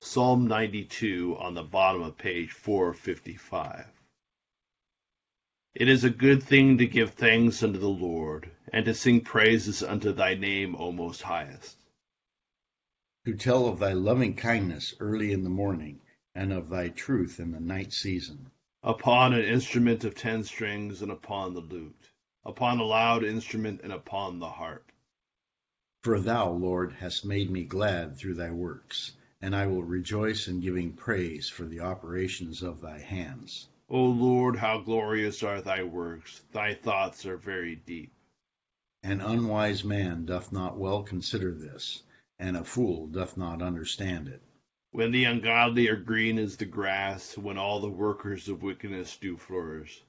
Psalm 92 on the bottom of page 455. It is a good thing to give thanks unto the Lord, and to sing praises unto thy name, O Most Highest. To tell of thy loving kindness early in the morning, and of thy truth in the night season. Upon an instrument of ten strings, and upon the lute, upon a loud instrument, and upon the harp. For thou, Lord, hast made me glad through thy works and I will rejoice in giving praise for the operations of thy hands. O Lord, how glorious are thy works! Thy thoughts are very deep. An unwise man doth not well consider this, and a fool doth not understand it. When the ungodly are green as the grass, when all the workers of wickedness do flourish,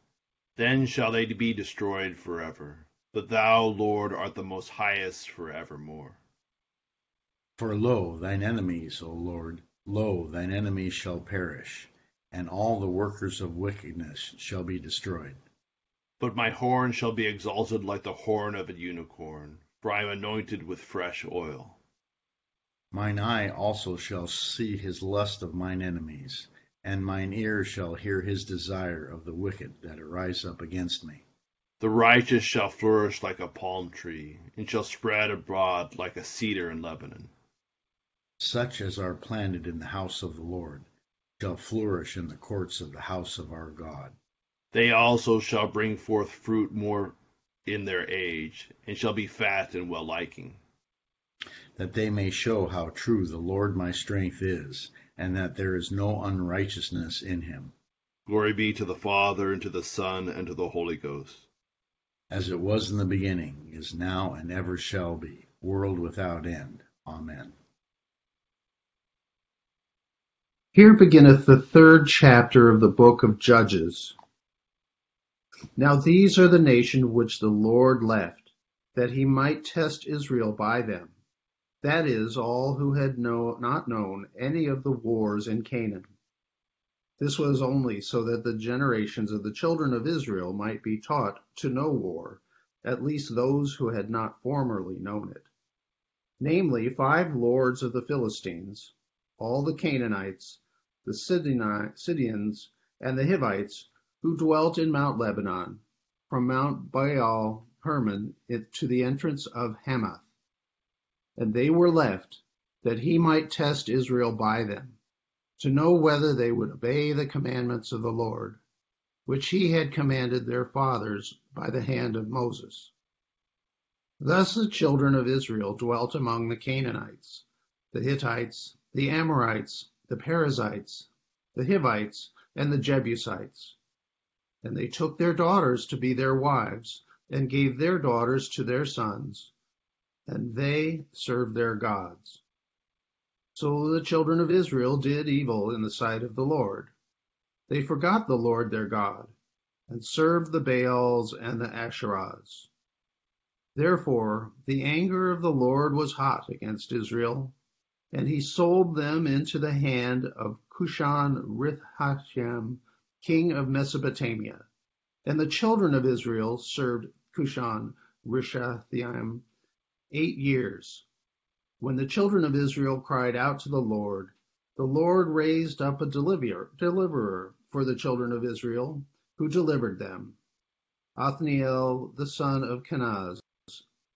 then shall they be destroyed forever. But thou, Lord, art the most highest forevermore. For lo, thine enemies, O Lord, lo, thine enemies shall perish, and all the workers of wickedness shall be destroyed. But my horn shall be exalted like the horn of a unicorn, for I am anointed with fresh oil. Mine eye also shall see his lust of mine enemies, and mine ear shall hear his desire of the wicked that arise up against me. The righteous shall flourish like a palm tree, and shall spread abroad like a cedar in Lebanon. Such as are planted in the house of the Lord shall flourish in the courts of the house of our God. They also shall bring forth fruit more in their age, and shall be fat and well liking. That they may show how true the Lord my strength is, and that there is no unrighteousness in him. Glory be to the Father, and to the Son, and to the Holy Ghost. As it was in the beginning, is now, and ever shall be, world without end. Amen. Here beginneth the third chapter of the book of Judges. Now these are the nation which the Lord left, that he might test Israel by them, that is, all who had know, not known any of the wars in Canaan. This was only so that the generations of the children of Israel might be taught to know war, at least those who had not formerly known it. Namely, five lords of the Philistines, all the Canaanites, the Sidonians, and the Hivites, who dwelt in Mount Lebanon, from Mount Baal Hermon to the entrance of Hamath. And they were left, that he might test Israel by them, to know whether they would obey the commandments of the Lord, which he had commanded their fathers by the hand of Moses. Thus the children of Israel dwelt among the Canaanites, the Hittites, the Amorites, the Perizzites, the Hivites, and the Jebusites. And they took their daughters to be their wives, and gave their daughters to their sons, and they served their gods. So the children of Israel did evil in the sight of the Lord. They forgot the Lord their God, and served the Baals and the Asherahs. Therefore the anger of the Lord was hot against Israel, and he sold them into the hand of Cushan Rishathaim king of Mesopotamia. And the children of Israel served Cushan Rishathaim eight years. When the children of Israel cried out to the Lord, the Lord raised up a deliverer, deliverer for the children of Israel, who delivered them. Othniel, the son of Kenaz,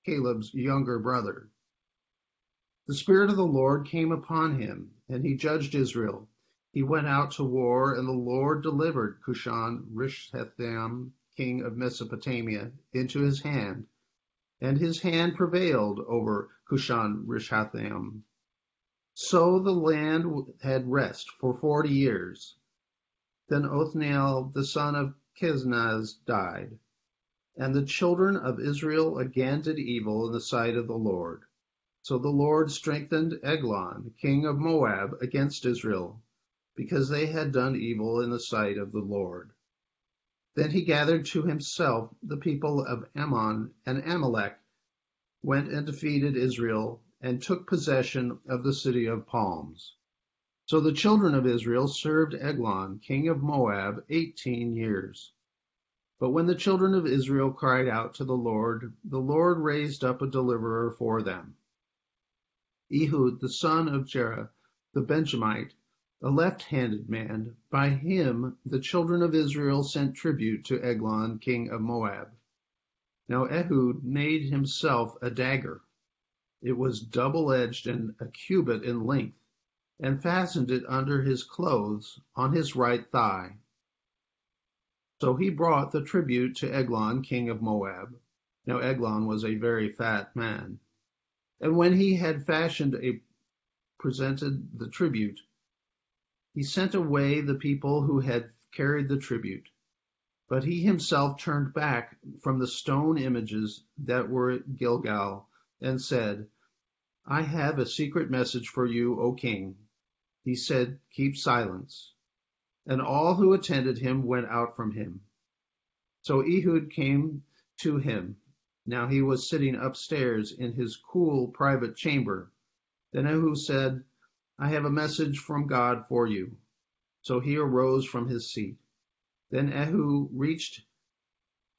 Caleb's younger brother. The Spirit of the Lord came upon him, and he judged Israel he went out to war, and the Lord delivered Cushan Rishathaim, king of Mesopotamia, into his hand, and his hand prevailed over Cushan Rishathaim. So the land had rest for forty years. Then Othniel the son of Kenaz died, and the children of Israel again did evil in the sight of the Lord. So the Lord strengthened Eglon, king of Moab, against Israel because they had done evil in the sight of the Lord. Then he gathered to himself the people of Ammon and Amalek, went and defeated Israel, and took possession of the city of palms. So the children of Israel served Eglon, king of Moab, eighteen years. But when the children of Israel cried out to the Lord, the Lord raised up a deliverer for them. Ehud, the son of Gera the Benjamite, a left-handed man. By him the children of Israel sent tribute to Eglon, king of Moab. Now Ehud made himself a dagger. It was double-edged and a cubit in length, and fastened it under his clothes on his right thigh. So he brought the tribute to Eglon, king of Moab. Now Eglon was a very fat man. And when he had fashioned a presented the tribute, he sent away the people who had carried the tribute, but he himself turned back from the stone images that were at Gilgal and said, I have a secret message for you, O king. He said, Keep silence. And all who attended him went out from him. So Ehud came to him. Now he was sitting upstairs in his cool private chamber. Then Ehud said, I have a message from God for you. So he arose from his seat. Then Ehud reached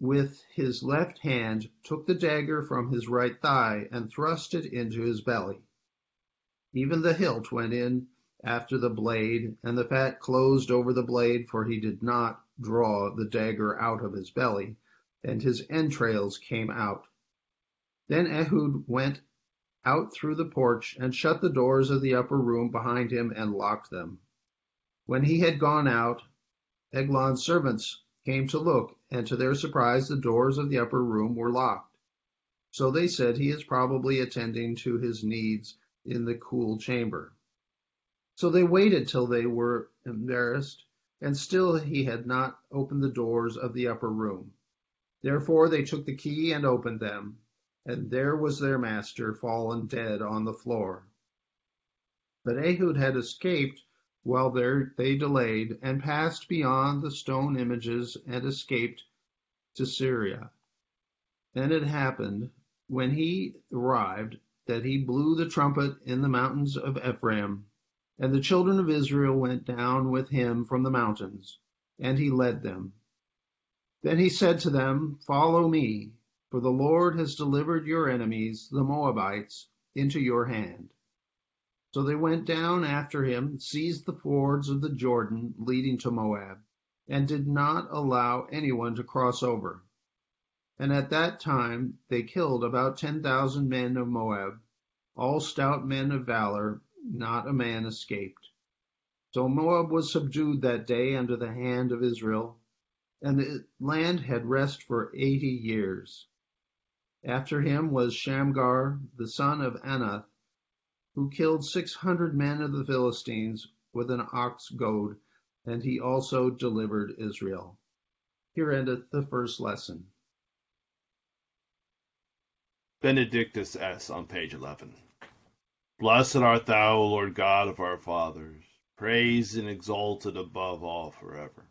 with his left hand, took the dagger from his right thigh, and thrust it into his belly. Even the hilt went in after the blade, and the fat closed over the blade, for he did not draw the dagger out of his belly, and his entrails came out. Then Ehud went out through the porch, and shut the doors of the upper room behind him, and locked them. When he had gone out, Eglon's servants came to look, and to their surprise the doors of the upper room were locked. So they said, He is probably attending to his needs in the cool chamber. So they waited till they were embarrassed, and still he had not opened the doors of the upper room. Therefore they took the key and opened them and there was their master fallen dead on the floor. But Ehud had escaped while there they delayed, and passed beyond the stone images and escaped to Syria. Then it happened, when he arrived, that he blew the trumpet in the mountains of Ephraim, and the children of Israel went down with him from the mountains, and he led them. Then he said to them, Follow me, for the Lord has delivered your enemies, the Moabites, into your hand. So they went down after him, seized the fords of the Jordan leading to Moab, and did not allow anyone to cross over. And at that time they killed about ten thousand men of Moab, all stout men of valor, not a man escaped. So Moab was subdued that day under the hand of Israel, and the land had rest for eighty years. After him was Shamgar the son of Anath, who killed six hundred men of the Philistines with an ox goad, and he also delivered Israel. Here endeth the first lesson. Benedictus es on page 11. Blessed art thou, Lord God of our fathers, praised and exalted above all forever.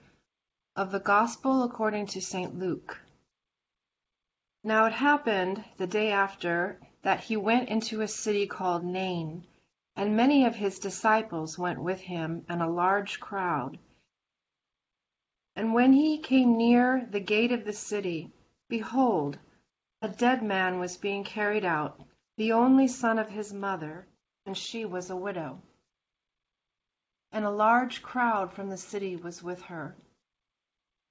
of the Gospel according to St. Luke. Now it happened the day after that he went into a city called Nain, and many of his disciples went with him, and a large crowd. And when he came near the gate of the city, behold, a dead man was being carried out, the only son of his mother, and she was a widow and a large crowd from the city was with her.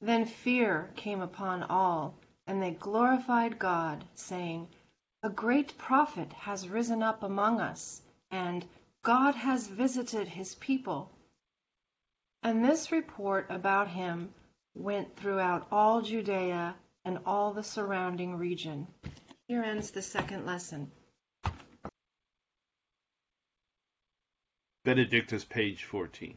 Then fear came upon all, and they glorified God, saying, A great prophet has risen up among us, and God has visited his people. And this report about him went throughout all Judea and all the surrounding region. Here ends the second lesson. Benedictus, page 14.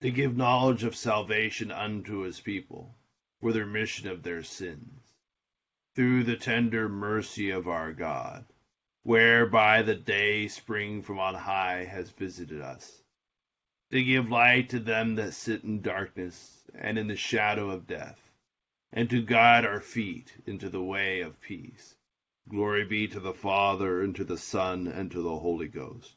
to give knowledge of salvation unto his people, for the remission of their sins, through the tender mercy of our God, whereby the day spring from on high has visited us, to give light to them that sit in darkness and in the shadow of death, and to guide our feet into the way of peace. Glory be to the Father, and to the Son, and to the Holy Ghost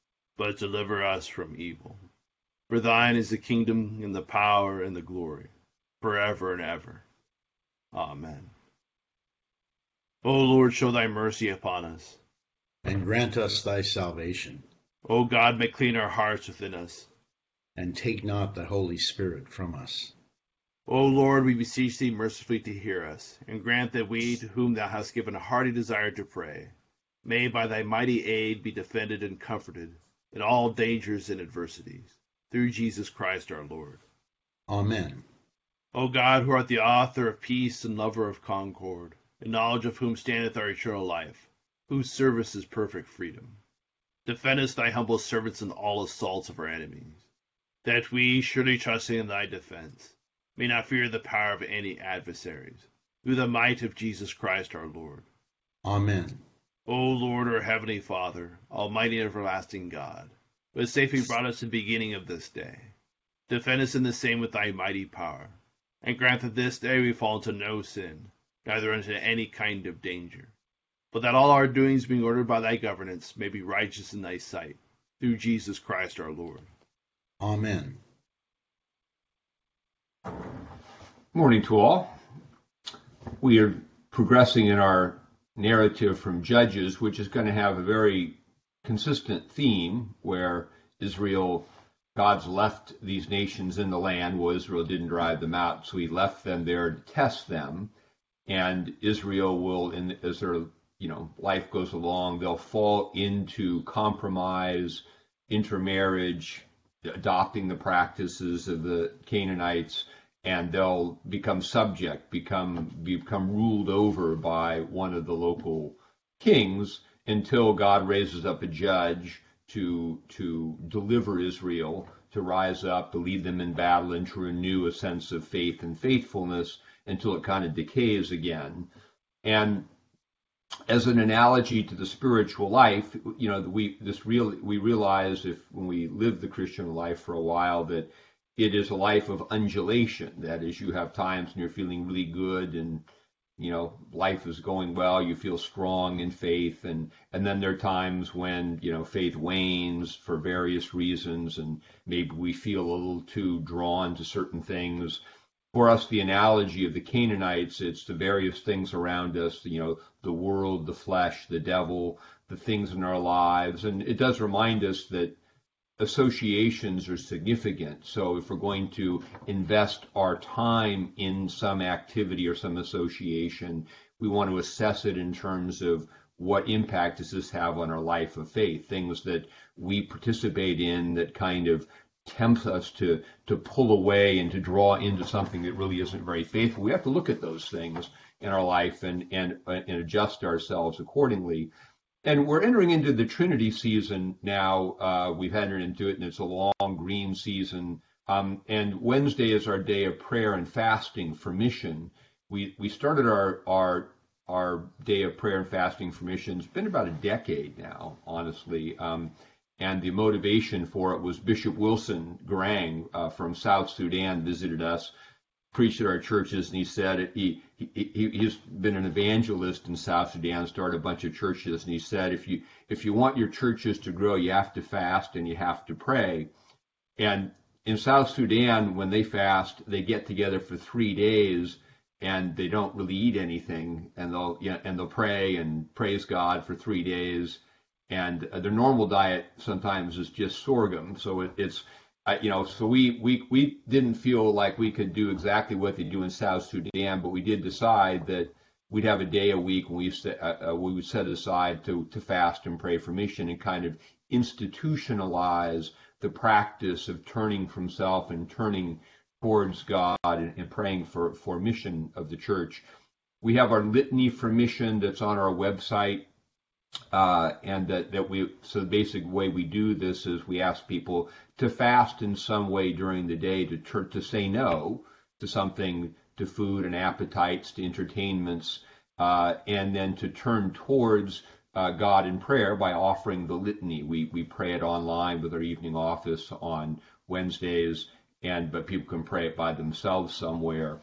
but deliver us from evil. For thine is the kingdom, and the power, and the glory, forever and ever. Amen. O Lord, show thy mercy upon us. And grant us thy salvation. O God, make clean our hearts within us. And take not the Holy Spirit from us. O Lord, we beseech thee mercifully to hear us, and grant that we, to whom thou hast given a hearty desire to pray, may by thy mighty aid be defended and comforted in all dangers and adversities, through Jesus Christ our Lord. Amen. O God, who art the author of peace and lover of concord, in knowledge of whom standeth our eternal life, whose service is perfect freedom, defendest thy humble servants in all assaults of our enemies, that we, surely trusting in thy defense, may not fear the power of any adversaries, through the might of Jesus Christ our Lord. Amen. O Lord, our heavenly Father, almighty and everlasting God, who hast safely brought us to the beginning of this day, defend us in the same with thy mighty power, and grant that this day we fall into no sin, neither into any kind of danger, but that all our doings being ordered by thy governance may be righteous in thy sight, through Jesus Christ our Lord. Amen. Morning to all. We are progressing in our narrative from Judges, which is going to have a very consistent theme where Israel, God's left these nations in the land. Well, Israel didn't drive them out, so he left them there to test them. And Israel will, in, as their you know life goes along, they'll fall into compromise, intermarriage, adopting the practices of the Canaanites and they'll become subject, become become ruled over by one of the local kings until God raises up a judge to to deliver Israel, to rise up, to lead them in battle, and to renew a sense of faith and faithfulness until it kind of decays again. And as an analogy to the spiritual life, you know, we this real we realize if when we live the Christian life for a while that it is a life of undulation. That is, you have times when you're feeling really good and you know life is going well, you feel strong in faith, and and then there are times when you know faith wanes for various reasons, and maybe we feel a little too drawn to certain things. For us, the analogy of the Canaanites, it's the various things around us, you know, the world, the flesh, the devil, the things in our lives, and it does remind us that associations are significant. So if we're going to invest our time in some activity or some association, we want to assess it in terms of what impact does this have on our life of faith? Things that we participate in that kind of tempts us to to pull away and to draw into something that really isn't very faithful. We have to look at those things in our life and and uh, and adjust ourselves accordingly. And we're entering into the Trinity season now. Uh, we've entered into it, and it's a long green season. Um, and Wednesday is our day of prayer and fasting for mission. We we started our our our day of prayer and fasting for mission. It's been about a decade now, honestly. Um, and the motivation for it was Bishop Wilson Garang uh, from South Sudan visited us preached at our churches, and he said he, he he's been an evangelist in South Sudan, started a bunch of churches, and he said if you if you want your churches to grow, you have to fast and you have to pray. And in South Sudan, when they fast, they get together for three days and they don't really eat anything, and they'll yeah, and they'll pray and praise God for three days. And uh, their normal diet sometimes is just sorghum, so it, it's You know, so we, we we didn't feel like we could do exactly what they do in South Sudan, but we did decide that we'd have a day a week when we uh, uh, we would set aside to to fast and pray for mission and kind of institutionalize the practice of turning from self and turning towards God and, and praying for for mission of the church. We have our litany for mission that's on our website. Uh, and that, that we so the basic way we do this is we ask people to fast in some way during the day to to say no to something to food and appetites to entertainments uh, and then to turn towards uh, God in prayer by offering the litany. We we pray it online with our evening office on Wednesdays, and but people can pray it by themselves somewhere.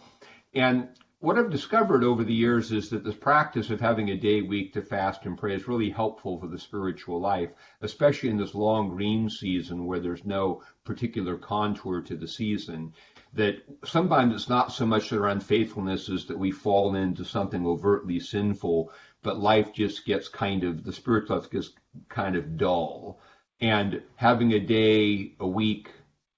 And what I've discovered over the years is that this practice of having a day week to fast and pray is really helpful for the spiritual life, especially in this long green season where there's no particular contour to the season. That sometimes it's not so much that our unfaithfulness is that we fall into something overtly sinful, but life just gets kind of, the spiritual life gets kind of dull. And having a day, a week,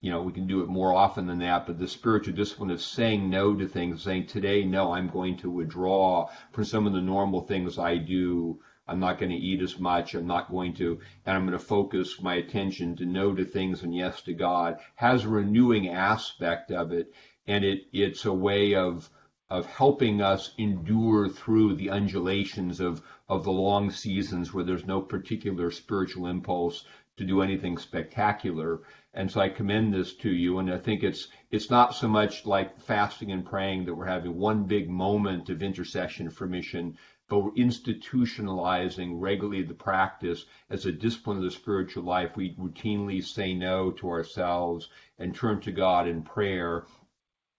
you know, we can do it more often than that, but the spiritual discipline of saying no to things, saying today, no, I'm going to withdraw from some of the normal things I do. I'm not going to eat as much. I'm not going to, and I'm going to focus my attention to no to things and yes to God has a renewing aspect of it. And it, it's a way of, of helping us endure through the undulations of, of the long seasons where there's no particular spiritual impulse to do anything spectacular. And so I commend this to you. And I think it's it's not so much like fasting and praying that we're having one big moment of intercession for mission, but we're institutionalizing regularly the practice as a discipline of the spiritual life. We routinely say no to ourselves and turn to God in prayer.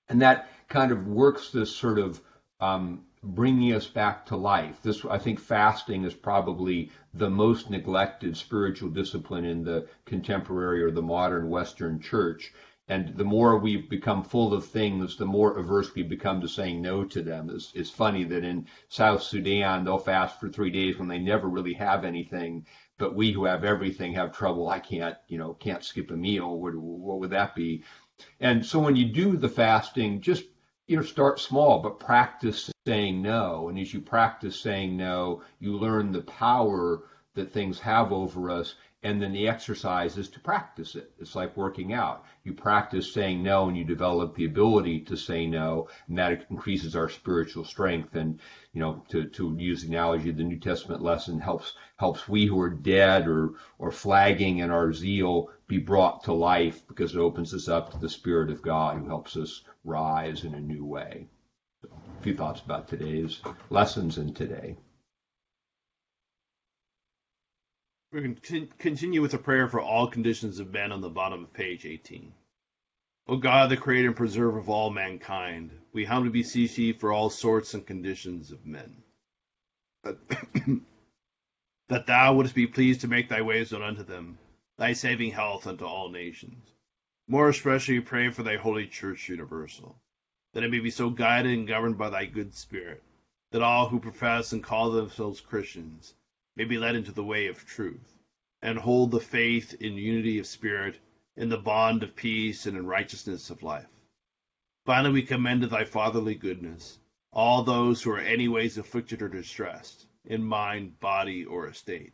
And that kind of works this sort of um, bringing us back to life. This, I think, fasting is probably the most neglected spiritual discipline in the contemporary or the modern Western church. And the more we've become full of things, the more averse we become to saying no to them. It's, it's funny that in South Sudan, they'll fast for three days when they never really have anything. But we who have everything have trouble. I can't, you know, can't skip a meal. What, what would that be? And so when you do the fasting, just you know, start small, but practice saying no. And as you practice saying no, you learn the power that things have over us. And then the exercise is to practice it. It's like working out. You practice saying no and you develop the ability to say no, and that increases our spiritual strength. And, you know, to, to use the analogy, the New Testament lesson helps, helps we who are dead or, or flagging in our zeal be brought to life because it opens us up to the Spirit of God who helps us rise in a new way. Few thoughts about today's lessons in today. We're going to continue with a prayer for all conditions of men on the bottom of page 18. O God, the creator and preserver of all mankind, we humbly beseech thee for all sorts and conditions of men. that thou wouldst be pleased to make thy ways known unto them, thy saving health unto all nations. More especially we pray for thy holy church universal, that it may be so guided and governed by thy good spirit, that all who profess and call themselves Christians may be led into the way of truth, and hold the faith in unity of spirit, in the bond of peace, and in righteousness of life. Finally, we commend to thy fatherly goodness all those who are anyways afflicted or distressed, in mind, body, or estate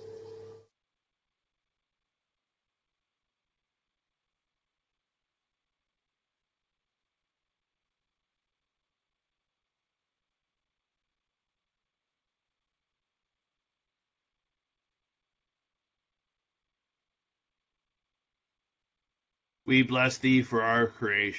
We bless thee for our creation